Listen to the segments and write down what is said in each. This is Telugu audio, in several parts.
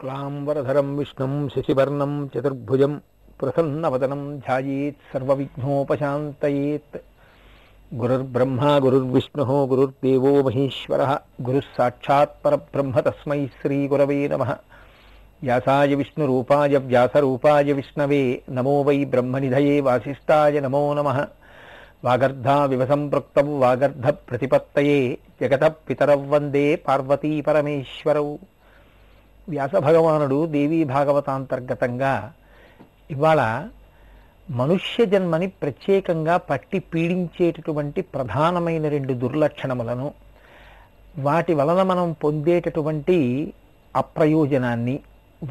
क्लाम्बरधरं विष्णु शशिवर्णं चतुर्भुज प्रसन्नवदनं ध्यायेत् सर्वविघ्नोपशान्तयेत्। गुरुर्ब्रह्मा, गुरुर्विष्णुः, गुरुर्देवो महेश्वरः, गुरुः साक्षात् परब्रह्म तस्मै श्रीगुरवे వ్యాసాయ విష్ణురూపాయ వ్యాసరూపాయ విష్ణవే. నమో వై బ్రహ్మనిధయే వాసిష్ఠాయ నమో నమः. వాగర్ధావివ సంపృక్తౌ వాగర్ధ ప్రతిపత్తయే. జగత పితరవ్ వందే పార్వతీ పరమేశ్వరవు వ్యాస భగవానుడు దేవీ భాగవతాంతర్గతంగా ఇవాళ మనుష్య జన్మని ప్రత్యేకంగా పట్టి పీడించేటటువంటి ప్రధానమైన రెండు దుర్లక్షణములను వాటి వలన మనం పొందేటటువంటి అప్రయోజనాన్ని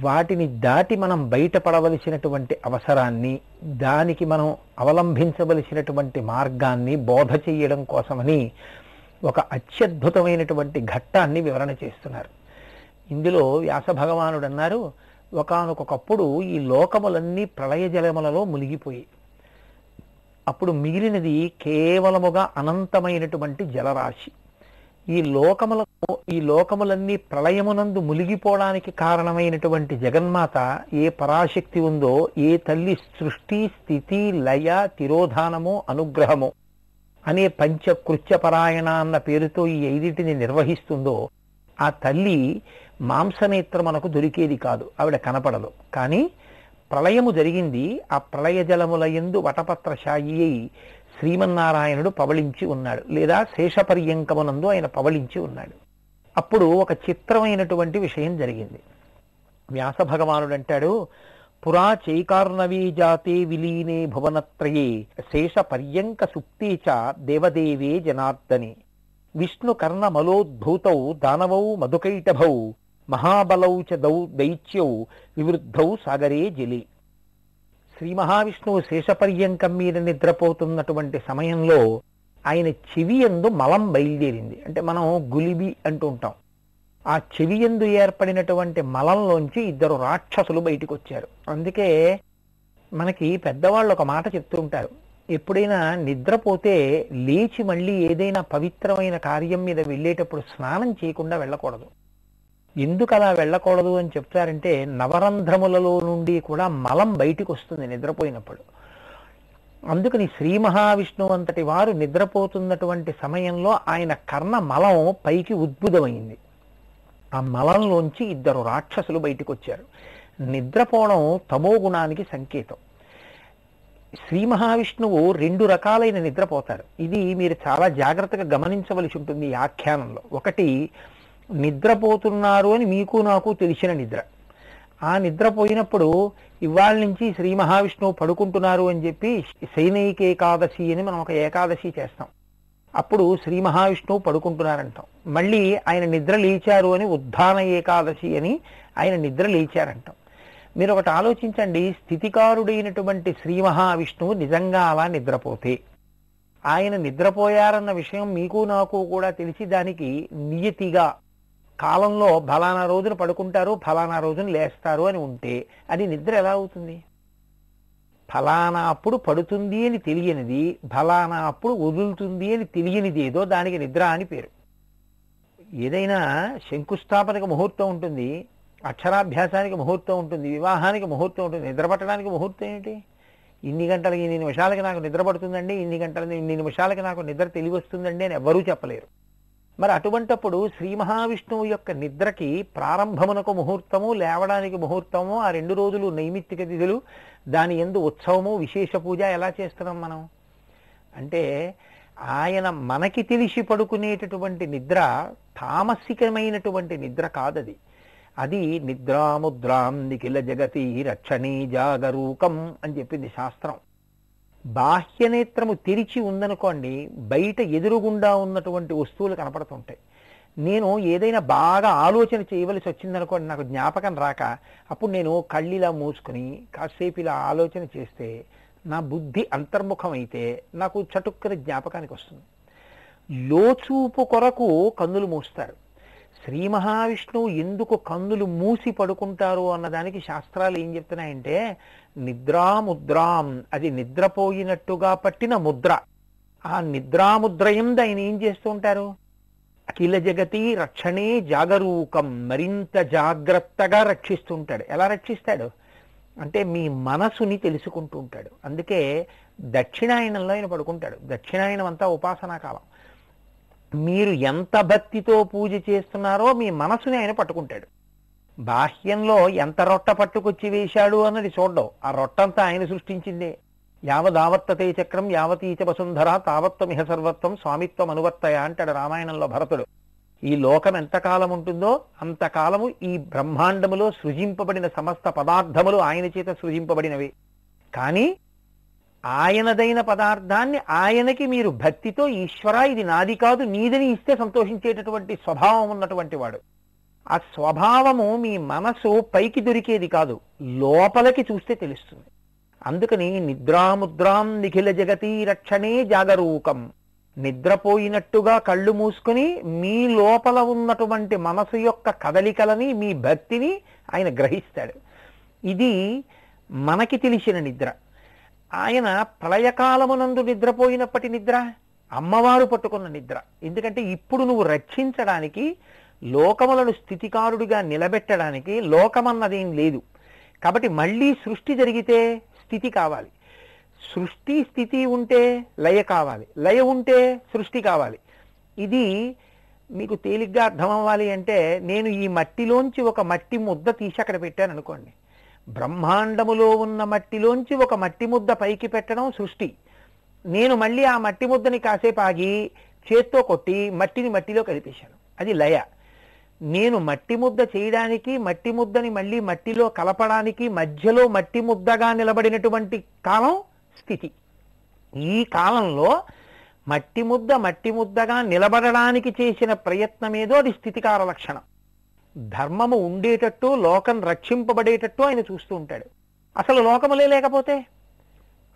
వాటిని దాటి మనం బయటపడవలసినటువంటి అవసరాన్ని దానికి మనం అవలంబించవలసినటువంటి మార్గాన్ని బోధ చేయడం కోసమని ఒక అత్యద్భుతమైనటువంటి ఘట్టాన్ని వివరణ చేస్తున్నారు. ఇందులో వ్యాస భగవానుడు అన్నారు ఒకానొకప్పుడు ఈ లోకములన్నీ ప్రళయ జలములలో మునిగిపోయి అప్పుడు మిగిలినది కేవలముగా అనంతమైనటువంటి జలరాశి. ఈ లోకములకు ఈ లోకములన్నీ ప్రళయమునందు మునిగిపోవడానికి కారణమైనటువంటి జగన్మాత ఏ పరాశక్తి ఉందో ఏ తల్లి సృష్టి స్థితి లయ తిరోధానము అనుగ్రహము అనే పంచకృత్యపరాయణ అన్న పేరుతో ఈ ఐదింటిని నిర్వహిస్తుందో ఆ తల్లి మాంసనేత్ర మనకు దొరికేది కాదు ఆవిడ కనపడదు. కానీ ప్రళయము జరిగింది ఆ ప్రళయ జలముల ఎందు వటపత్రశాయి అయి శ్రీమన్నారాయణుడు పవళించి ఉన్నాడు. లేదా శేషపర్యంకమునందు ఆయన పవళించి ఉన్నాడు. అప్పుడు ఒక చిత్రమైనటువంటి విషయం జరిగింది. వ్యాస భగవానుడు అంటాడు పురా చైకార్ణవీ జాతే విలీనే భువనత్రయే శేష పర్యంక సుప్తే చ దేవదేవే జనార్దని. విష్ణు కర్ణ మలోద్భూతౌ దానవౌ మధుకైటభౌ మహాబలౌ చ దౌ దైత్యౌ వివృద్ధౌ సాగరే జలి. శ్రీ మహావిష్ణువు శేషపర్యంకం మీద నిద్రపోతున్నటువంటి సమయంలో ఆయన చెవి ఎందు మలం బయలుదేరింది. అంటే మనం గులిబి అంటూ ఉంటాం. ఆ చెవి ఎందు ఏర్పడినటువంటి మలంలోంచి ఇద్దరు రాక్షసులు బయటకు వచ్చారు అందుకే మనకి పెద్దవాళ్ళు ఒక మాట చెప్తూ ఉంటారు. ఎప్పుడైనా నిద్రపోతే లేచి మళ్ళీ ఏదైనా పవిత్రమైన కార్యం మీద వెళ్ళేటప్పుడు స్నానం చేయకుండా వెళ్ళకూడదు. ఎందుకు అలా వెళ్ళకూడదు అని చెప్తారంటే నవరంధ్రములలో నుండి కూడా మలం బయటికి వస్తుంది నిద్రపోయినప్పుడు. అందుకని శ్రీ మహావిష్ణువు అంతటి వారు నిద్రపోతున్నటువంటి సమయంలో ఆయన కర్ణ మలం పైకి ఉద్భుతమైంది. ఆ మలంలోంచి ఇద్దరు రాక్షసులు బయటకు వచ్చారు నిద్రపోవడం తమో గుణానికి సంకేతం. శ్రీ మహావిష్ణువు రెండు రకాలైన నిద్రపోతారు. ఇది మీరు చాలా జాగ్రత్తగా గమనించవలసి ఉంటుంది ఈ ఆఖ్యానంలో. ఒకటి నిద్రపోతున్నారు అని మీకు నాకు తెలిసిన నిద్ర. ఆ నిద్రపోయినప్పుడు ఇవాళ నుంచి శ్రీ మహావిష్ణువు పడుకుంటున్నారు అని చెప్పి సైనైక ఏకాదశి అని మనం ఒక ఏకాదశి చేస్తాం. అప్పుడు శ్రీ మహావిష్ణువు పడుకుంటున్నారంటాం. మళ్ళీ ఆయన నిద్ర లేచారు అని ఉద్ధాన ఏకాదశి అని ఆయన నిద్ర లేచారంటాం. మీరు ఒకటి ఆలోచించండి స్థితికారుడైనటువంటి శ్రీ మహావిష్ణువు నిజంగా అలా నిద్రపోతే ఆయన నిద్రపోయారన్న విషయం మీకు నాకు కూడా తెలిసి దానికి నియతిగా కాలంలో ఫలానా రోజున పడుకుంటారు ఫలానా రోజున లేస్తారు అని ఉంటే అది నిద్ర ఎలా అవుతుంది? ఫలానా అప్పుడు పడుతుంది అని తెలియనిది ఫలానా అప్పుడు వదులుతుంది అని తెలియనిది ఏదో దానికి నిద్ర అని పేరు. ఏదైనా శంకుస్థాపనకు ముహూర్తం ఉంటుంది అక్షరాభ్యాసానికి ముహూర్తం ఉంటుంది వివాహానికి ముహూర్తం ఉంటుంది నిద్రపట్టడానికి ముహూర్తం ఏంటి? ఇన్ని గంటలకి ఇన్ని నిమిషాలకి నాకు నిద్ర పడుతుందండి ఇన్ని గంటలకి ఇన్ని నిమిషాలకి నాకు నిద్ర తెలివి వస్తుందండి అని ఎవ్వరూ చెప్పలేరు. మరి అటువంటప్పుడు శ్రీ మహావిష్ణువు యొక్క నిద్రకి ప్రారంభమునకు ముహూర్తము లేవడానికి ముహూర్తము ఆ రెండు రోజులు నైమిత్తిక తిథులు దాని ఎందు ఉత్సవము విశేష పూజ ఎలా చేస్తున్నాం మనం? అంటే ఆయన మనకి తెలిసి పడుకునేటటువంటి నిద్ర తామసికమైనటువంటి నిద్ర కాదది. అది నిద్రాముద్రాం నిఖిల జగతి రక్షణీ జాగరూకం అని చెప్పింది శాస్త్రం. బాహ్యనేత్రము తెరిచి ఉందనుకోండి బయట ఎదురుగుండా ఉన్నటువంటి వస్తువులు కనపడుతుంటాయి. నేను ఏదైనా బాగా ఆలోచన చేయవలసి వచ్చిందనుకోండి నాకు జ్ఞాపకం రాక అప్పుడు నేను కళ్ళిలా మూసుకుని కాసేపు ఇలా ఆలోచన చేస్తే నా బుద్ధి అంతర్ముఖమైతే నాకు చటుక్కన జ్ఞాపకానికి వస్తుంది. లోచూపు కొరకు కన్నులు మూస్తారు. శ్రీ మహావిష్ణువు ఎందుకు కన్నులు మూసి పడుకుంటారు అన్నదానికి శాస్త్రాలు ఏం చెప్తున్నాయంటే నిద్రాముద్రాం అది నిద్రపోయినట్టుగా పట్టిన ముద్ర. ఆ నిద్రాముద్రయం ఆయన ఏం చేస్తూ ఉంటారు? అఖిల జగతి రక్షణే జాగరూకం మరింత జాగ్రత్తగా రక్షిస్తుంటాడు ఎలా రక్షిస్తాడు? అంటే మీ మనసుని తెలుసుకుంటూ ఉంటాడు. అందుకే దక్షిణాయనంలో ఆయన పడుకుంటాడు. దక్షిణాయనం అంతా ఉపాసనా కాలం. మీరు ఎంత భక్తితో పూజ చేస్తున్నారో మీ మనసుని ఆయన పట్టుకుంటాడు. బాహ్యంలో ఎంత రొట్ట పట్టుకొచ్చి వేశాడు అన్నది చూడడం. ఆ రొట్టంతా ఆయన సృష్టించిందే. యావదావర్తతే చక్రం యావతీచ వసుంధర తావత్వమిహ సర్వత్వం స్వామిత్వం అనువర్తయ అంటాడు రామాయణంలో భరతుడు. ఈ లోకం ఎంతకాలం ఉంటుందో అంతకాలము ఈ బ్రహ్మాండములో సృజింపబడిన సమస్త పదార్థములు ఆయన చేత సృజింపబడినవి. కానీ ఆయనదైన పదార్థాన్ని ఆయనకి మీరు భక్తితో ఈశ్వర ఇది నాది కాదు నీదని ఇస్తే సంతోషించేటటువంటి స్వభావం ఉన్నటువంటి వాడు. ఆ స్వభావము మీ మనసు పైకి దొరికేది కాదు లోపలికి చూస్తే తెలుస్తుంది. అందుకని నిద్రాముద్రాం నిఖిల జగతి రక్షణే జాగరూకం. నిద్రపోయినట్టుగా కళ్ళు మూసుకుని మీ లోపల ఉన్నటువంటి మనసు యొక్క కదలికలని మీ భక్తిని ఆయన గ్రహిస్తాడు. ఇది మనకి తెలిసిన నిద్ర. ఆయన ప్రళయకాలమునందు నిద్రపోయినప్పటి నిద్ర అమ్మవారు పట్టుకున్న నిద్ర. ఎందుకంటే ఇప్పుడు నువ్వు రక్షించడానికి లోకములను స్థితికారుడిగా నిలబెట్టడానికి లోకమన్నదేం లేదు. కాబట్టి మళ్ళీ సృష్టి జరిగితే స్థితి కావాలి. సృష్టి స్థితి ఉంటే లయ కావాలి. లయ ఉంటే సృష్టి కావాలి. ఇది మీకు తేలిగ్గా అర్థం అవ్వాలి అంటే నేను ఈ మట్టిలోంచి ఒక మట్టి ముద్ద తీసి అక్కడ పెట్టాను అనుకోండి. బ్రహ్మాండములో ఉన్న మట్టిలోంచి ఒక మట్టి ముద్ద పైకి పెట్టడం సృష్టి. నేను మళ్ళీ ఆ మట్టి ముద్దని కాసేపు ఆగి చేత్తో కొట్టి మట్టిని మట్టిలో కలిపేశాను. అది లయ. నేను మట్టి ముద్ద చేయడానికి మట్టి ముద్దని మళ్ళీ మట్టిలో కలపడానికి మధ్యలో మట్టి ముద్దగా నిలబడినటువంటి కాలం స్థితి. ఈ కాలంలో మట్టి ముద్ద మట్టి ముద్దగా నిలబడడానికి చేసిన ప్రయత్నమేదో అది స్థితికార లక్షణం. ధర్మము ఉండేటట్టు లోకం రక్షింపబడేటట్టు ఆయన చూస్తూ ఉంటాడు. అసలు లోకములే లేకపోతే?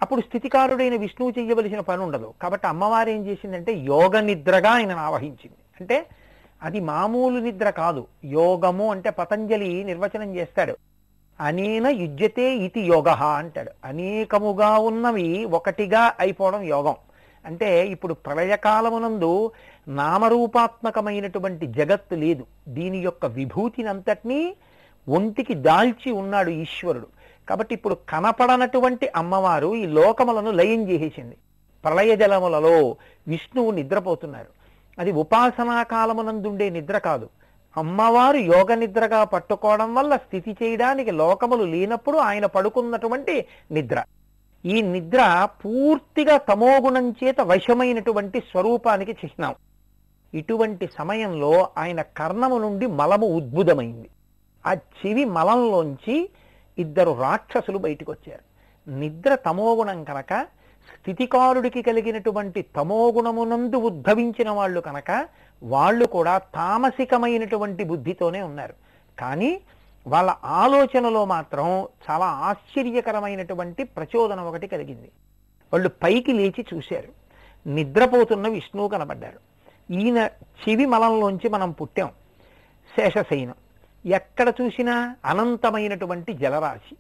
అప్పుడు స్థితికారుడైన విష్ణువు చెయ్యవలసిన పని ఉండదు కాబట్టి అమ్మవారు ఏం చేసిందంటే యోగ నిద్రగా ఆయనను ఆవహించింది. అంటే అది మామూలు నిద్ర కాదు. యోగము అంటే పతంజలి నిర్వచనం చేస్తాడు. అనేన యుజ్యతే ఇతి యోగ అంటాడు. అనేకముగా ఉన్నవి ఒకటిగా అయిపోవడం యోగం. అంటే ఇప్పుడు ప్రళయకాలమునందు నామరూపాత్మకమైనటువంటి జగత్తు లేదు. దీని యొక్క విభూతిని అంతటినీ ఒంటికి దాల్చి ఉన్నాడు ఈశ్వరుడు. కాబట్టి ఇప్పుడు కనపడనటువంటి అమ్మవారు ఈ లోకములను లయం చేసేసింది. ప్రళయ జలములలో విష్ణువు నిద్రపోతున్నారు. అది ఉపాసనా కాలమునందుండే నిద్ర కాదు. అమ్మవారు యోగ నిద్రగా పట్టుకోవడం వల్ల స్థితి చేయడానికి లోకములు లేనప్పుడు ఆయన పడుకున్నటువంటి నిద్ర. ఈ నిద్ర పూర్తిగా తమోగుణం చేత వశమైనటువంటి స్వరూపానికి చిహ్నం. ఇటువంటి సమయంలో ఆయన కర్ణము నుండి మలము ఉద్భుతమైంది. ఆ చెవి మలంలోంచి ఇద్దరు రాక్షసులు బయటకు వచ్చారు నిద్ర తమోగుణం కనుక స్థితికారుడికి కలిగినటువంటి తమోగుణమునందు ఉద్భవించిన వాళ్ళు కనుక వాళ్ళు కూడా తామసికమైనటువంటి బుద్ధితోనే ఉన్నారు. కానీ వాళ్ళ ఆలోచనలో మాత్రం చాలా ఆశ్చర్యకరమైనటువంటి ప్రచోదనం ఒకటి కలిగింది. వాళ్ళు పైకి లేచి చూశారు. నిద్రపోతున్న విష్ణువు కనబడ్డారు ఈయన చెవి మలంలోంచి మనం పుట్టాం. శేషశయనం. ఎక్కడ చూసినా అనంతమైనటువంటి జలరాశి.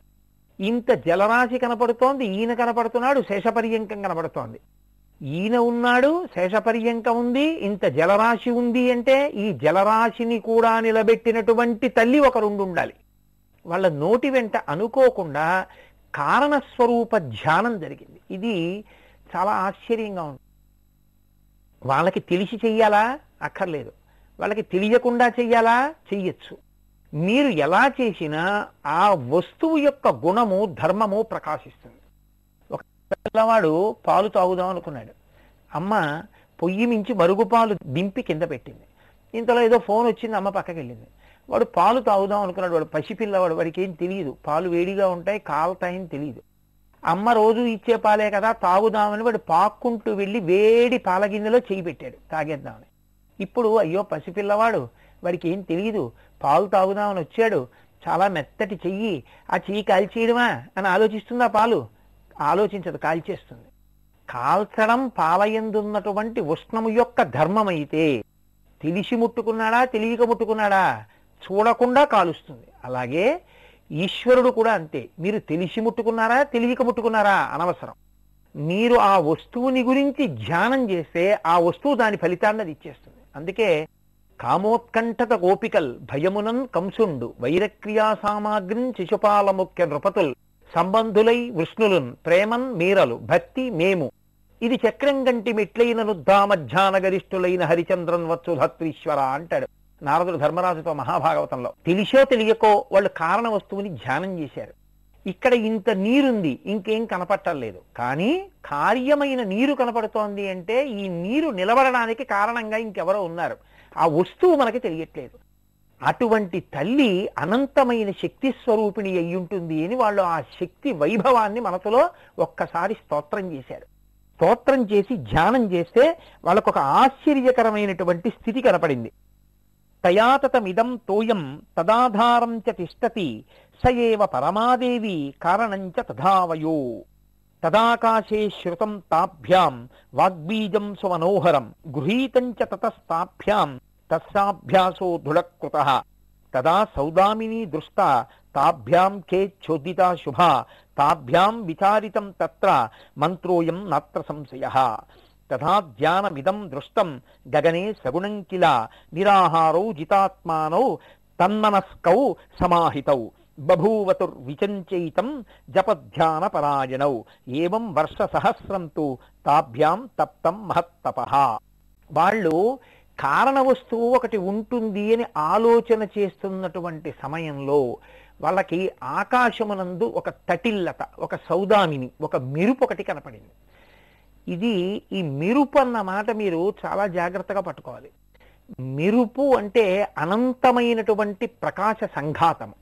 ఇంత జలరాశి కనపడుతోంది ఈయన కనపడుతున్నాడు శేషపర్యంకం కనపడుతోంది. ఈయన ఉన్నాడు శేషపర్యంకం ఉంది ఇంత జలరాశి ఉంది అంటే ఈ జలరాశిని కూడా నిలబెట్టినటువంటి తల్లి ఒక ఉండాలి. వాళ్ళ నోటి వెంట అనుకోకుండా కారణస్వరూప ధ్యానం జరిగింది. ఇది చాలా ఆశ్చర్యంగా ఉంది. వాళ్ళకి తెలిసి చెయ్యాలా? అక్కర్లేదు. వాళ్ళకి తెలియకుండా చెయ్యాలా? చెయ్యొచ్చు. మీరు ఎలా చేసినా ఆ వస్తువు యొక్క గుణము ధర్మము ప్రకాశిస్తుంది. ఒక పిల్లవాడు పాలు తాగుదాం అనుకున్నాడు. అమ్మ పొయ్యి మించి మరుగు పాలు దింపి కింద పెట్టింది. ఇంతలో ఏదో ఫోన్ వచ్చింది అమ్మ పక్కకి వెళ్ళింది వాడు పాలు తాగుదాం అనుకున్నాడు. వాడు పసిపిల్లవాడు వాడికి ఏం తెలియదు. పాలు వేడిగా ఉంటాయి కాలుతాయని తెలియదు. అమ్మ రోజు ఇచ్చే పాలే కదా తాగుదామని వాడు పాక్కుంటూ వెళ్ళి వేడి పాల గిన్నెలో చేయి పెట్టాడు. తాగేద్దామని. ఇప్పుడు అయ్యో పసిపిల్లవాడు వాడికి ఏం తెలియదు పాలు తాగుదామని వచ్చాడు. చాలా మెత్తటి చెయ్యి. ఆ చెయ్యి కాల్చేయడమా? అని ఆలోచిస్తుందా పాలు. ఆలోచించదు కాల్చేస్తుంది. కాల్చడం పాలయందున్నటువంటి ఉష్ణము యొక్క ధర్మమైతే తెలిసి ముట్టుకున్నాడా తెలియక ముట్టుకున్నాడా? చూడకుండా కాలుస్తుంది. అలాగే ఈశ్వరుడు కూడా అంతే. మీరు తెలిసి ముట్టుకున్నారా తెలియక ముట్టుకున్నారా? అనవసరం. మీరు ఆ వస్తువుని గురించి ధ్యానం చేస్తే ఆ వస్తువు దాని ఫలితాన్ని అది ఇచ్చేస్తుంది. అందుకే కామోత్కంఠత గోపికల్ భయమునన్ కంసుండు వైరక్రియా సామాగ్రిన్ శిశుపాల ముఖ్య నృపతుల్ సంబంధులై విష్ణులున్ ప్రేమన్ మీరలు భక్తి మేము. ఇది చక్రం గంటి మెట్లైన నుద్దామధ్యాన గరిష్ఠులైన హరిచంద్రన్ వత్సుధత్రీశ్వర అంటాడు. నారదుడు ధర్మరాజుతో మహాభాగవతంలో తెలిసో తెలియకో వాళ్ళు కారణ వస్తువుని ధ్యానం చేశారు. ఇక్కడ ఇంత నీరుంది ఇంకేం కనపట్టలేదు. కానీ కార్యమైన నీరు కనపడుతోంది అంటే ఈ నీరు నిలబడడానికి కారణంగా ఇంకెవరో ఉన్నారు. ఆ వస్తువు మనకి తెలియట్లేదు. అటువంటి తల్లి అనంతమైన శక్తి స్వరూపిణి అయ్యుంటుంది అని వాళ్ళు ఆ శక్తి వైభవాన్ని మనసులో ఒక్కసారి స్తోత్రం చేశారు. స్తోత్రం చేసి ధ్యానం చేస్తే వాళ్ళకు ఒక ఆశ్చర్యకరమైనటువంటి స్థితి కనపడింది. తయాతతమిదం తోయం తదాధారం చ తిష్టతి స ఏవ పరమాదేవి కారణం తథావయో. తదాకాశే శ్రుతం తాభ్యాం వాగ్బీజం సుమనోహరం గృహీతం చ తతస్తాభ్యాం తస్సాభ్యాసో ధుళకృత తదా సౌదామిని దృష్ట తాభ్యాం కే కేచ్చోదితా శుభ తాభ్యాం విచారితం తత్ర మంత్రోయం నాత్ర సంశయ తథా ధ్యానమిదం దృష్టం గగనే సగుణం కిల నిరాహారౌ జితాత్మానౌ తన్మనస్కౌ సమాహితౌ బభూవతుర్విచంచయితం జపధ్యాన పరాయణౌ ఏవం వర్ష సహస్రం తు తాభ్యాం తప్తం మహత్తప వాళ్ళు కారణ వస్తువు ఒకటి ఉంటుంది అని ఆలోచన చేస్తున్నటువంటి సమయంలో వాళ్ళకి ఆకాశమునందు ఒక తటిల్లత ఒక సౌదామిని ఒక మెరుపు ఒకటి కనపడింది. ఇది ఈ మెరుపు అన్న మాట మీరు చాలా జాగ్రత్తగా పట్టుకోవాలి. మెరుపు అంటే అనంతమైనటువంటి ప్రకాశ సంఘాతం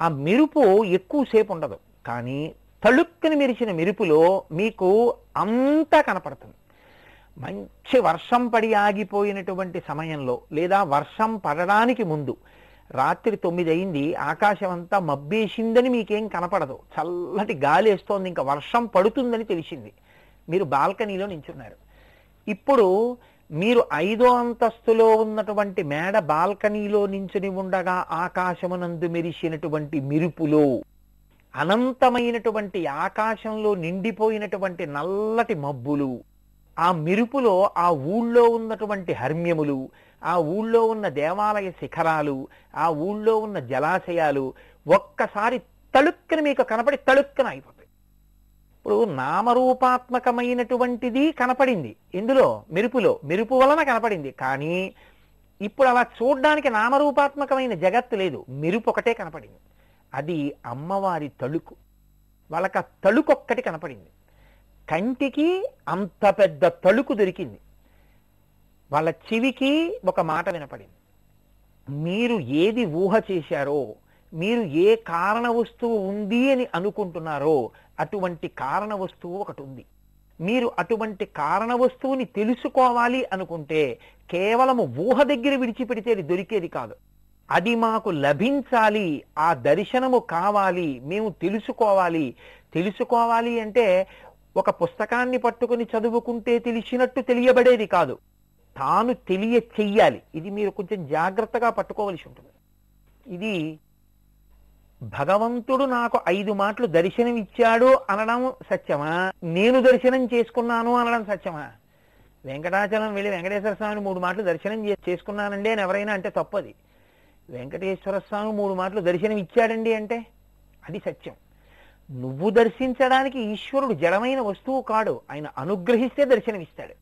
ఆ మెరుపు ఎక్కువసేపు ఉండదు. కానీ తళుక్కుని మెరిచిన మెరుపులో మీకు అంతా కనపడుతుంది. మంచి వర్షం పడి ఆగిపోయినటువంటి సమయంలో లేదా వర్షం పడడానికి ముందు రాత్రి తొమ్మిది అయింది ఆకాశం అంతా మబ్బేసిందని మీకేం కనపడదు. చల్లటి గాలి వేస్తోంది ఇంకా వర్షం పడుతుందని తెలిసింది. మీరు బాల్కనీలో నించున్నారు. ఇప్పుడు మీరు ఐదో అంతస్తులో ఉన్నటువంటి మేడ బాల్కనీలో నించుని ఉండగా ఆకాశమునందు మెరిసినటువంటి మెరుపులో అనంతమైనటువంటి ఆకాశంలో నిండిపోయినటువంటి నల్లటి మబ్బులు ఆ మెరుపులో ఆ ఊళ్ళో ఉన్నటువంటి హర్మ్యములు ఆ ఊళ్ళో ఉన్న దేవాలయ శిఖరాలు ఆ ఊళ్ళో ఉన్న జలాశయాలు ఒక్కసారి తళుక్కన మీకు కనపడి తళుక్కన అయిపోతాయి. ఇప్పుడు నామరూపాత్మకమైనటువంటిది కనపడింది. ఇందులో మెరుపులో మెరుపు వలన కనపడింది. కానీ ఇప్పుడు అలా చూడడానికి నామరూపాత్మకమైన జగత్తు లేదు. మెరుపు ఒకటే కనపడింది. అది అమ్మవారి తళుకు వాళ్ళకి ఆ కనపడింది. కంటికి అంత పెద్ద తళుకు దొరికింది. వాళ్ళ చెవికి ఒక మాట వినపడింది. మీరు ఏది ఊహ చేశారో మీరు ఏ కారణ వస్తువు ఉంది అని అనుకుంటున్నారో అటువంటి కారణ వస్తువు ఒకటి ఉంది. మీరు అటువంటి కారణ వస్తువుని తెలుసుకోవాలి అనుకుంటే కేవలము ఊహ దగ్గర విడిచిపెడితే అది దొరికేది కాదు. అది మాకు లభించాలి ఆ దర్శనము కావాలి మేము తెలుసుకోవాలి. తెలుసుకోవాలి అంటే ఒక పుస్తకాన్ని పట్టుకుని చదువుకుంటే తెలిసినట్టు తెలియబడేది కాదు. తాను తెలియ చెయ్యాలి ఇది మీరు కొంచెం జాగ్రత్తగా పట్టుకోవలసి ఉంటుంది. ఇది భగవంతుడు నాకు ఐదు మాటలు దర్శనం ఇచ్చాడు అనడం సత్యమా? నేను దర్శనం చేసుకున్నాను అనడం సత్యమా? వెంకటాచలం వెళ్ళి వెంకటేశ్వర స్వామిని మూడు మాటలు దర్శనం చేసుకున్నానండి అని ఎవరైనా అంటే తప్పది. వెంకటేశ్వర స్వామి మూడు మాటలు దర్శనం ఇచ్చాడండి అంటే అది సత్యం. నువ్వు దర్శించడానికి ఈశ్వరుడు జడమైన వస్తువు కాడు. ఆయన అనుగ్రహిస్తే దర్శనమిస్తాడు.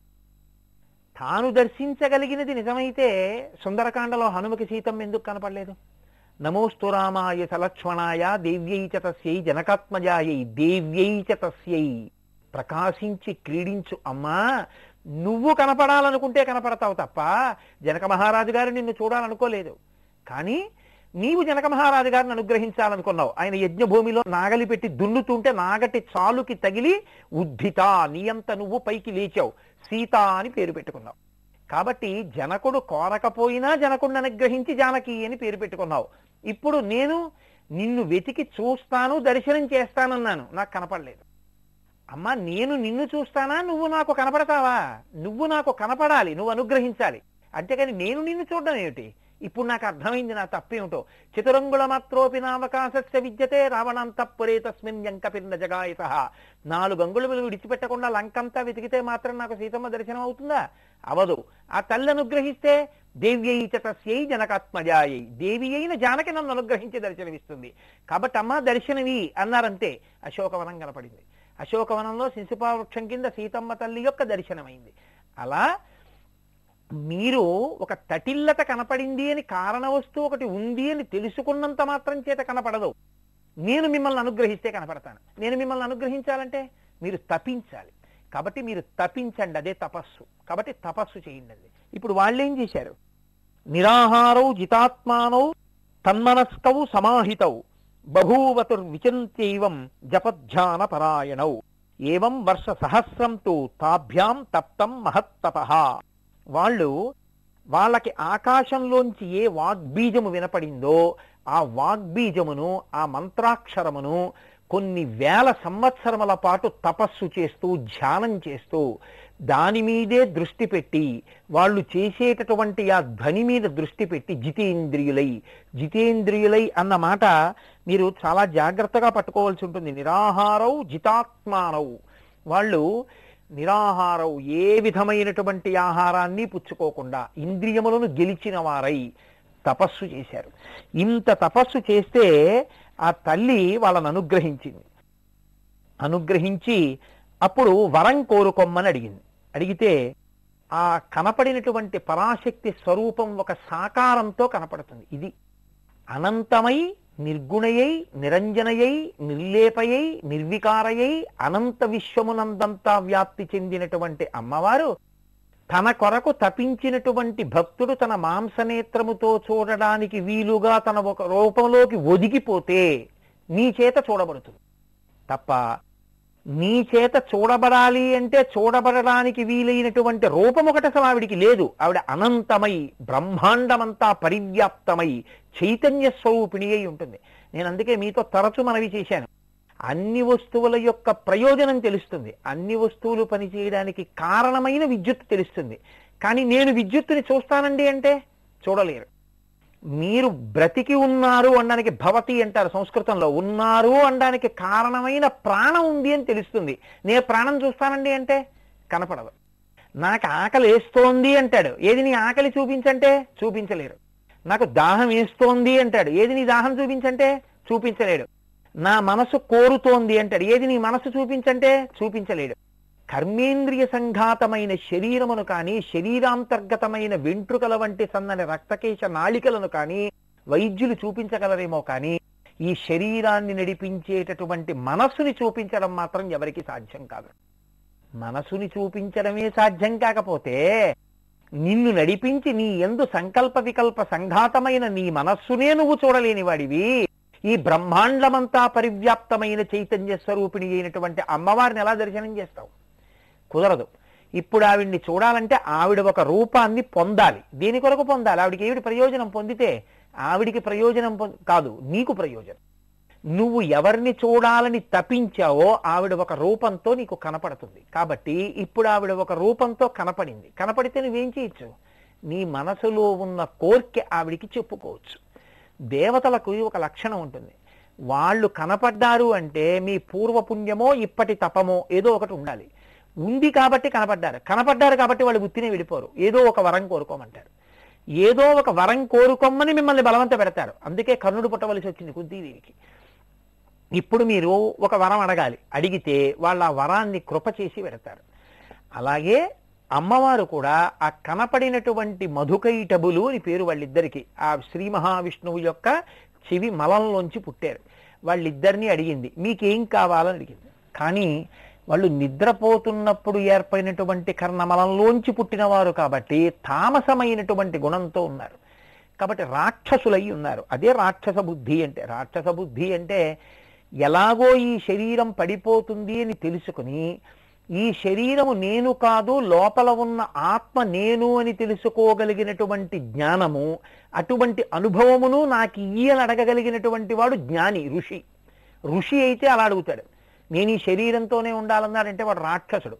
తాను దర్శించగలిగినది నిజమైతే సుందరకాండలో హనుమకి సీతం ఎందుకు కనపడలేదు? నమోస్తు రామాయ సలక్ష్మణాయ దేవ్యై చ తస్యై జనకాత్మజాయై దేవ్యై చ తస్యై. ప్రకాశించి క్రీడించు అమ్మా. నువ్వు కనపడాలనుకుంటే కనపడతావు తప్ప జనక మహారాజు గారు నిన్ను చూడాలనుకోలేదు. కానీ నీవు జనక మహారాజు గారిని అనుగ్రహించాలనుకున్నావు. ఆయన యజ్ఞభూమిలో నాగలి పెట్టి దున్నుతుంటే నాగటి చాలుకి తగిలి ఉద్ధిత నీయంత నువ్వు పైకి లేచావు. సీత అని పేరు పెట్టుకున్నావు. కాబట్టి జనకుడు కోరకపోయినా జనకుడిని అనుగ్రహించి జానకి అని పేరు పెట్టుకున్నావు. ఇప్పుడు నేను నిన్ను వెతికి చూస్తాను దర్శనం చేస్తానన్నాను. నాకు కనపడలేదు. అమ్మా నేను నిన్ను చూస్తానా? నువ్వు నాకు కనపడతావా? నువ్వు నాకు కనపడాలి నువ్వు అనుగ్రహించాలి. అంతేకాని నేను నిన్ను చూడడం ఏమిటి? ఇప్పుడు నాకు అర్థమైంది నా తప్పేమిటో. చతురంగుళ మాత్రోపి నావకాశస్య విద్యతే రావణాంతఃపురే తస్మిన్ యంకపిర్న జగాయత నాలుగు అంగులు విడిచిపెట్టకుండా లంకంతా వెతికితే మాత్రం నాకు సీతమ్మ దర్శనం అవుతుందా? అవదు. ఆ తల్లి అనుగ్రహిస్తే దేవ్యై చ తస్యై జనకాత్మజాయై. దేవి అయిన జానకి నన్ను అనుగ్రహించి దర్శనమిస్తుంది. కాబట్టి అమ్మ దర్శనవి అన్నారంతే. అశోకవనం కనపడింది అశోకవనంలో శిశుపావృక్షం కింద సీతమ్మ తల్లి యొక్క దర్శనమైంది. అలా మీరు ఒక తటిల్లత కనపడింది అని కారణ వస్తువు ఒకటి ఉంది అని తెలుసుకున్నంత మాత్రం చేత కనపడదు. నేను మిమ్మల్ని అనుగ్రహిస్తే కనపడతాను. నేను మిమ్మల్ని అనుగ్రహించాలంటే మీరు తపించాలి. కాబట్టి మీరు తపించండి అదే తపస్సు. కాబట్టి తపస్సు చేయండి అది. ఇప్పుడు వాళ్ళేం చేశారు? నిరాహారౌ జితాత్మానౌ తన్మనస్కౌ సమాహితౌ బభూవతుర్విచంత్యైవం జపధ్యాన పరాయణౌ ఏవం వర్ష సహస్రం తు తాభ్యాం తప్తం మహత్తపహ వాళ్ళు వాళ్ళకి ఆకాశంలోంచి ఏ వాగ్బీజము వినపడిందో ఆ వాగ్బీజమును ఆ మంత్రాక్షరమును కొన్ని వేల సంవత్సరముల పాటు తపస్సు చేస్తూ ధ్యానం చేస్తూ దాని మీదే దృష్టి పెట్టి వాళ్ళు చేసేటటువంటి ఆ ధ్వని మీద దృష్టి పెట్టి జితేంద్రియులై జితేంద్రియులై అన్న మాట మీరు చాలా జాగ్రత్తగా పట్టుకోవాల్సి ఉంటుంది. నిరాహారౌ జితాత్మానౌ. వాళ్ళు నిరాహారం ఏ విధమైనటువంటి ఆహారాన్ని పుచ్చుకోకుండా ఇంద్రియములను గెలిచిన వారై తపస్సు చేశారు. ఇంత తపస్సు చేస్తే ఆ తల్లి వాళ్ళని అనుగ్రహించింది. అనుగ్రహించి అప్పుడు వరం కోరుకోమ్మని అడిగింది. అడిగితే ఆ కనపడినటువంటి పరాశక్తి స్వరూపం ఒక సాకారంతో కనపడుతుంది. ఇది అనంతమై నిర్గుణయై నిరంజనయై నిర్లేపయై నిర్వికారయై అనంత విశ్వమునందంతా వ్యాప్తి చెందినటువంటి అమ్మవారు తన కొరకు తపించినటువంటి భక్తుడు తన మాంసనేత్రముతో చూడడానికి వీలుగా తన ఒక రూపంలోకి ఒదిగిపోతే నీ చేత చూడబడుతుంది. తప్ప నీ చేత చూడబడాలి అంటే చూడబడడానికి వీలైనటువంటి రూపం ఒకటి అసలు ఆవిడికి లేదు. ఆవిడ అనంతమై బ్రహ్మాండమంతా పరివ్యాప్తమై చైతన్య స్వరూపిణి అయి ఉంటుంది. నేను అందుకే మీతో తరచు మనవి చేశాను. అన్ని వస్తువుల యొక్క ప్రయోజనం తెలుస్తుంది. అన్ని వస్తువులు పనిచేయడానికి కారణమైన విద్యుత్ తెలుస్తుంది. కానీ నేను విద్యుత్తుని చూస్తానండి అంటే చూడలేరు. మీరు బ్రతికి ఉన్నారు అనడానికి భవతి అంటారు సంస్కృతంలో. ఉన్నారు అనడానికి కారణమైన ప్రాణం ఉంది అని తెలుస్తుంది. నేను ప్రాణం చూస్తానండి అంటే కనపడదు. నాకు ఆకలి వేస్తోంది అంటాడు. ఏది నీ ఆకలి చూపించంటే చూపించలేరు నాకు దాహం వేస్తోంది అంటాడు. ఏది నీ దాహం చూపించంటే చూపించలేడు. నా మనసు కోరుతోంది అంటాడు. ఏది నీ మనసు చూపించంటే చూపించలేడు. కర్మేంద్రియ సంఘాతమైన శరీరమును కానీ శరీరాంతర్గతమైన వెంట్రుకల వంటి సన్నని రక్తకేశ నాళికలను కానీ వైద్యులు చూపించగలరేమో కానీ ఈ శరీరాన్ని నడిపించేటటువంటి మనస్సుని చూపించడం మాత్రం ఎవరికి సాధ్యం కాదు. మనసుని చూపించడమే సాధ్యం కాకపోతే నిన్ను నడిపించి నీ ఎందు సంకల్ప వికల్ప సంఘాతమైన నీ మనస్సునే నువ్వు చూడలేని వాడివి. ఈ బ్రహ్మాండమంతా పరివ్యాప్తమైన చైతన్య స్వరూపిణి అయినటువంటి అమ్మవారిని ఎలా దర్శనం చేస్తావు? కుదరదు. ఇప్పుడు ఆవిడ్ని చూడాలంటే ఆవిడ ఒక రూపాన్ని పొందాలి. దీని కొరకు పొందాలి. ఆవిడికి ఏమిటి ప్రయోజనం పొందితే ఆవిడికి ప్రయోజనం కాదు నీకు ప్రయోజనం. నువ్వు ఎవరిని చూడాలని తపించావో ఆవిడ ఒక రూపంతో నీకు కనపడుతుంది. కాబట్టి ఇప్పుడు ఆవిడ ఒక రూపంతో కనపడింది. కనపడితే నువ్వేం చేయొచ్చు? నీ మనసులో ఉన్న కోరిక ఆవిడికి చెప్పుకోవచ్చు. దేవతలకు ఒక లక్షణం ఉంటుంది. వాళ్ళు కనపడ్డారు అంటే మీ పూర్వపుణ్యమో ఇప్పటి తపమో ఏదో ఒకటి ఉండాలి. ఉంది కాబట్టి కనపడ్డారు. కనపడ్డారు కాబట్టి వాళ్ళు గుర్తినే విడిపోరు. ఏదో ఒక వరం కోరుకోమంటారు. ఏదో ఒక వరం కోరుకోమని మిమ్మల్ని బలవంత పెడతారు. అందుకే కర్ణుడు పుట్టవలసి వచ్చింది కుంతీదేవికి ఇప్పుడు మీరు ఒక వరం అడగాలి. అడిగితే వాళ్ళ ఆ వరాన్ని కృప చేసి పెడతారు. అలాగే అమ్మవారు కూడా ఆ కనపడినటువంటి మధుకైటబులు అని పేరు వాళ్ళిద్దరికి ఆ శ్రీ మహావిష్ణువు యొక్క చెవి మలంలోంచి పుట్టారు. వాళ్ళిద్దరిని అడిగింది మీకేం కావాలని అడిగింది? కానీ వాళ్ళు నిద్రపోతున్నప్పుడు ఏర్పడినటువంటి కర్ణమలంలోంచి పుట్టినవారు కాబట్టి తామసమైనటువంటి గుణంతో ఉన్నారు. కాబట్టి రాక్షసులై ఉన్నారు. అదే రాక్షస బుద్ధి అంటే రాక్షస బుద్ధి అంటే ఎలాగో ఈ శరీరం పడిపోతుంది అని తెలుసుకుని ఈ శరీరము నేను కాదు లోపల ఉన్న ఆత్మ నేను అని తెలుసుకోగలిగినటువంటి జ్ఞానము అటువంటి అనుభవమును నాకు ఇయ్యని అడగగలిగినటువంటి వాడు జ్ఞాని ఋషి. ఋషి అయితే అలా అడుగుతాడు. నేను ఈ శరీరంతోనే ఉండాలన్నాడంటే వాడు రాక్షసుడు.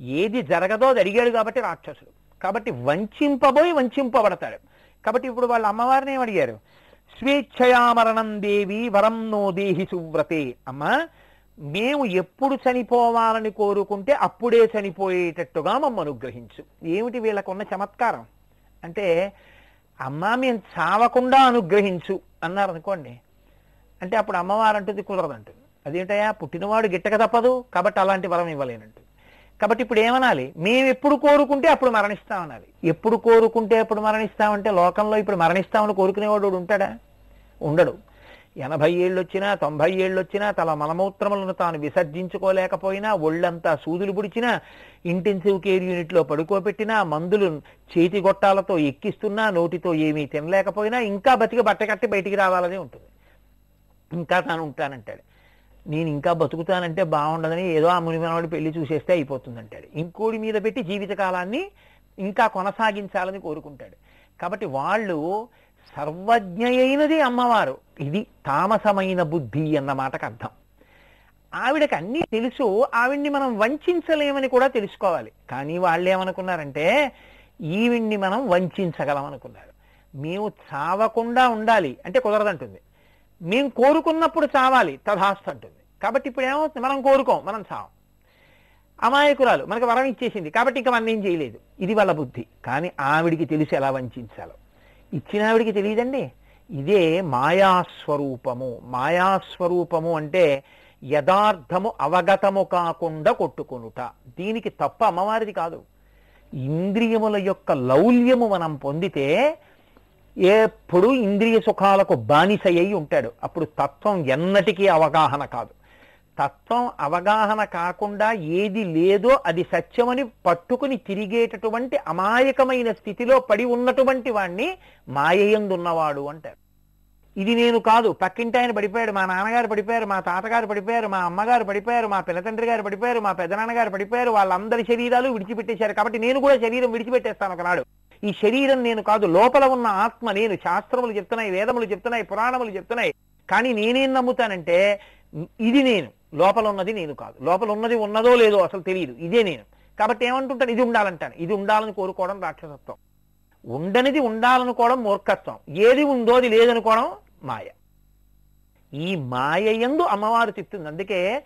ఏది జరగదో అది అడిగాడు కాబట్టి రాక్షసుడు. కాబట్టి వంచింపబోయి వంచింపబడతాడు. కాబట్టి ఇప్పుడు వాళ్ళ అమ్మవారిని ఏమడిగారు అడిగారు? స్వేచ్ఛయా మరణం దేవి వరం నో దేహి సువ్రతే. అమ్మా మేము ఎప్పుడు చనిపోవాలని కోరుకుంటే అప్పుడే చనిపోయేటట్టుగా మమ్మ అనుగ్రహించు. ఏమిటి వీళ్ళకున్న చమత్కారం? అంటే అమ్మా మేము చావకుండా అనుగ్రహించు అన్నారు అనుకోండి అంటే అప్పుడు అమ్మవారు అంటుంది కుదరదంటుంది. అదేంటయా పుట్టినవాడు గిట్టక తప్పదు. కాబట్టి అలాంటి వరం ఇవ్వలేనంటు కాబట్టి ఇప్పుడు ఏమనాలి? మేము ఎప్పుడు కోరుకుంటే అప్పుడు మరణిస్తామనాలి. ఎప్పుడు కోరుకుంటే అప్పుడు మరణిస్తామంటే లోకంలో ఇప్పుడు మరణిస్తామని కోరుకునేవాడు ఉంటాడా? ఉండడు. ఎనభై ఏళ్ళు వచ్చినా తొంభై ఏళ్ళు వచ్చినా తల మలమూత్రములను తాను విసర్జించుకోలేకపోయినా ఒళ్ళంతా సూదులు పుడిచినా ఇంటెన్సివ్ కేర్ యూనిట్లో పడుకోబెట్టినా మందులు చేతి గొట్టాలతో ఎక్కిస్తున్నా నోటితో ఏమీ తినలేకపోయినా ఇంకా బతికి బట్టకట్టి బయటికి రావాలనే ఉంటుంది. ఇంకా తాను ఉంటానంటాడు. నేను ఇంకా బతుకుతానంటే బాగుండదని ఏదో ఆ మునిమనవాడి పెళ్ళి చూసేస్తే అయిపోతుంది అంటాడు ఇంకోడి మీద పెట్టి జీవితకాలాన్ని ఇంకా కొనసాగించాలని కోరుకుంటాడు. కాబట్టి వాళ్ళు సర్వజ్ఞయైనది అమ్మవారు. ఇది తామసమైన బుద్ధి అన్న మాటకు అర్థం. ఆవిడకి అన్నీ తెలుసు ఆవిడ్ని మనం వంచలేమని కూడా తెలుసుకోవాలి. కానీ వాళ్ళు ఏమనుకున్నారంటే ఈవిడ్ని మనం వంచగలం అనుకున్నారు మేము చావకుండా ఉండాలి. అంటే కుదరదంటుంది. మేము కోరుకున్నప్పుడు చావాలి. తథాస్తు అంటుంది. కాబట్టి ఇప్పుడు ఏమవుతుంది? మనం కోరుకోం మనం చావం. అమాయకురాలు మనకు వరం ఇచ్చేసింది. కాబట్టి ఇంకా మనం ఏం చేయలేదు. ఇది వాళ్ళ బుద్ధి. కానీ ఆవిడికి తెలిసి ఎలా వంచాలో. ఇచ్చిన ఆవిడికి తెలియదండి. ఇదే మాయాస్వరూపము. మాయాస్వరూపము అంటే యథార్థము అవగతము కాకుండా కొట్టుకొనుట. దీనికి తప్ప అమ్మవారిది కాదు. ఇంద్రియముల యొక్క లౌల్యము మనం పొందితే ఎప్పుడు ఇంద్రియ సుఖాలకు బానిస అయి ఉంటాడు. అప్పుడు తత్వం ఎన్నటికీ అవగాహన కాదు. తత్వం అవగాహన కాకుండా ఏది లేదో అది సత్యమని పట్టుకుని తిరిగేటటువంటి అమాయకమైన స్థితిలో పడి ఉన్నటువంటి వాణ్ణి మాయయందున్నవాడు అంటారు. ఇది నేను కాదు పక్కింటి ఆయన పడిపోయాడు మా నాన్నగారు పడిపోయారు మా తాతగారు పడిపోయారు మా అమ్మగారు పడిపోయారు మా పిల్లతండ్రి గారు పడిపోయారు మా పెదనాన్నగారు పడిపోయారు వాళ్ళందరి శరీరాలు విడిచిపెట్టేశారు. కాబట్టి నేను కూడా శరీరం విడిచిపెట్టేస్తాను ఒకనాడు. ఈ శరీరం నేను కాదు లోపల ఉన్న ఆత్మ నేను శాస్త్రములు చెప్తున్నాయి వేదములు చెప్తున్నాయి పురాణములు చెప్తున్నాయి. కానీ నేనేం నమ్ముతానంటే ఇది నేను. లోపల ఉన్నది నేను కాదు. లోపల ఉన్నది ఉన్నదో లేదో అసలు తెలియదు ఇదే నేను. కాబట్టి ఏమంటుంటాను ఇది ఉండాలంటాను ఇది ఉండాలని కోరుకోవడం రాక్షసత్వం. ఉండనిది ఉండాలనుకోవడం మూర్ఖత్వం. ఏది ఉందో అది లేదనుకోవడం మాయ. ఈ మాయ యందు అమ్మవారు చెప్తుంది అందుకే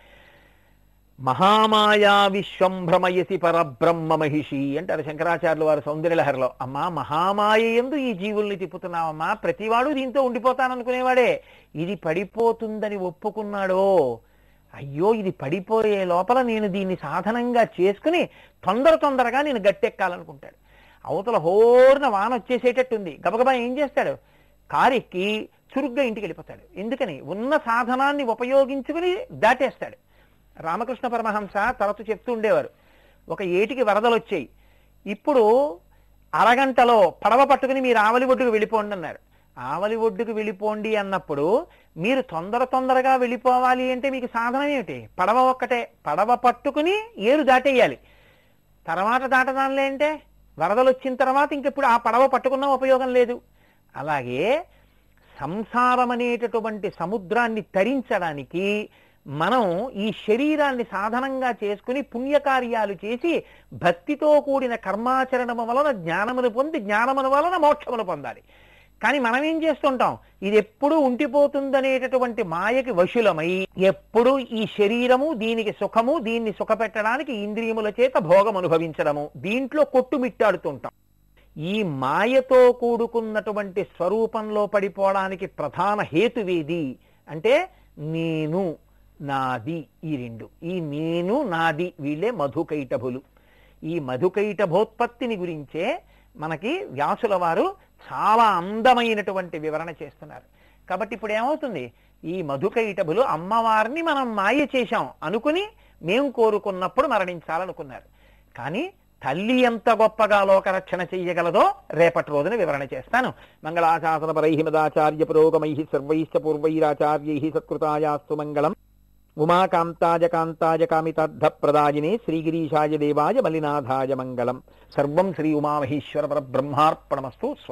మహామాయా విశ్వం భ్రమయసి పరబ్రహ్మ మహిషి అంటారు శంకరాచార్యులు వారు సౌందర్యలహరిలో. అమ్మా మహామాయ యందు ఈ జీవుల్ని తిప్పుతున్నావమ్మా. ప్రతివాడు దీంతో ఉండిపోతాననుకునేవాడే. ఇది పడిపోతుందని ఒప్పుకున్నాడో అయ్యో ఇది పడిపోయే లోపల నేను దీన్ని సాధనంగా చేసుకుని తొందర తొందరగా నేను గట్టెక్కాలనుకుంటాడు. అవతల హోర్న వాన వచ్చేసేటట్టుంది. గబగబా ఏం చేస్తాడు? కారెక్కి చురుగ్గా ఇంటికి వెళ్ళిపోతాడు. ఎందుకని? ఉన్న సాధనాన్ని ఉపయోగించుకుని దాటేస్తాడు. రామకృష్ణ పరమహంస తరచు చెప్తూ ఉండేవారు. ఒక ఏటికి వరదలు వచ్చాయి. ఇప్పుడు అరగంటలో పడవ పట్టుకుని మీరు ఆవలి ఒడ్డుకు వెళ్ళిపోండి అన్నారు. ఆవలి ఒడ్డుకు వెళ్ళిపోండి అన్నప్పుడు మీరు తొందర తొందరగా వెళ్ళిపోవాలి అంటే మీకు సాధనం ఏమిటి? పడవ ఒక్కటే పడవ పట్టుకుని ఏరు దాటేయాలి. తర్వాత దాటదానిలే అంటే వరదలు వచ్చిన తర్వాత ఇంకెప్పుడు ఆ పడవ పట్టుకున్న ఉపయోగం లేదు. అలాగే సంసారం అనేటటువంటి సముద్రాన్ని తరించడానికి మనం ఈ శరీరాన్ని సాధనంగా చేసుకుని పుణ్యకార్యాలు చేసి భక్తితో కూడిన కర్మాచరణము వలన జ్ఞానమును పొంది జ్ఞానమును వలన మోక్షమును పొందాలి. కానీ మనం ఏం చేస్తుంటాం? ఇది ఎప్పుడు ఉంటిపోతుందనేటటువంటి మాయకి వశులమై ఎప్పుడు ఈ శరీరము దీనికి సుఖము దీన్ని సుఖపెట్టడానికి ఇంద్రియముల చేత భోగం అనుభవించడము. దీంట్లో కొట్టుమిట్టాడుతుంటాం. ఈ మాయతో కూడుకున్నటువంటి స్వరూపంలో పడిపోవడానికి ప్రధాన హేతువేది అంటే నేను నాది ఈ రెండు. ఈ నేను నాది వీళ్ళే మధుకైటభులు. ఈ మధుకైటభోత్పత్తిని గురించే మనకి వ్యాసుల వారు చాలా అందమైనటువంటి వివరణ చేస్తున్నారు. కాబట్టి ఇప్పుడు ఏమవుతుంది? ఈ మధుకైటభులు అమ్మవారిని మనం మాయ చేశాం అనుకుని మేము కోరుకున్నప్పుడు మరణించాలనుకున్నారు. కానీ తల్లి ఎంత గొప్పగా లోకరక్షణ చెయ్యగలదో రేపటి రోజున వివరణ చేస్తాను. మంగళాశాసన పరై మదాచార్య పురోగమై సర్వైశ్చ పూర్వైరాచార్యై సత్కృతాయాస్తు మంగళం. ఉమాకాంతాయ కాంతాయ కామితార్థ ప్రదాయినే శ్రీగిరీశాయ దేవాయ మలినాథాయ మంగళం. సర్వం శ్రీ ఉమామహేశ్వర పరబ్రహ్మార్పణమస్తు స్వ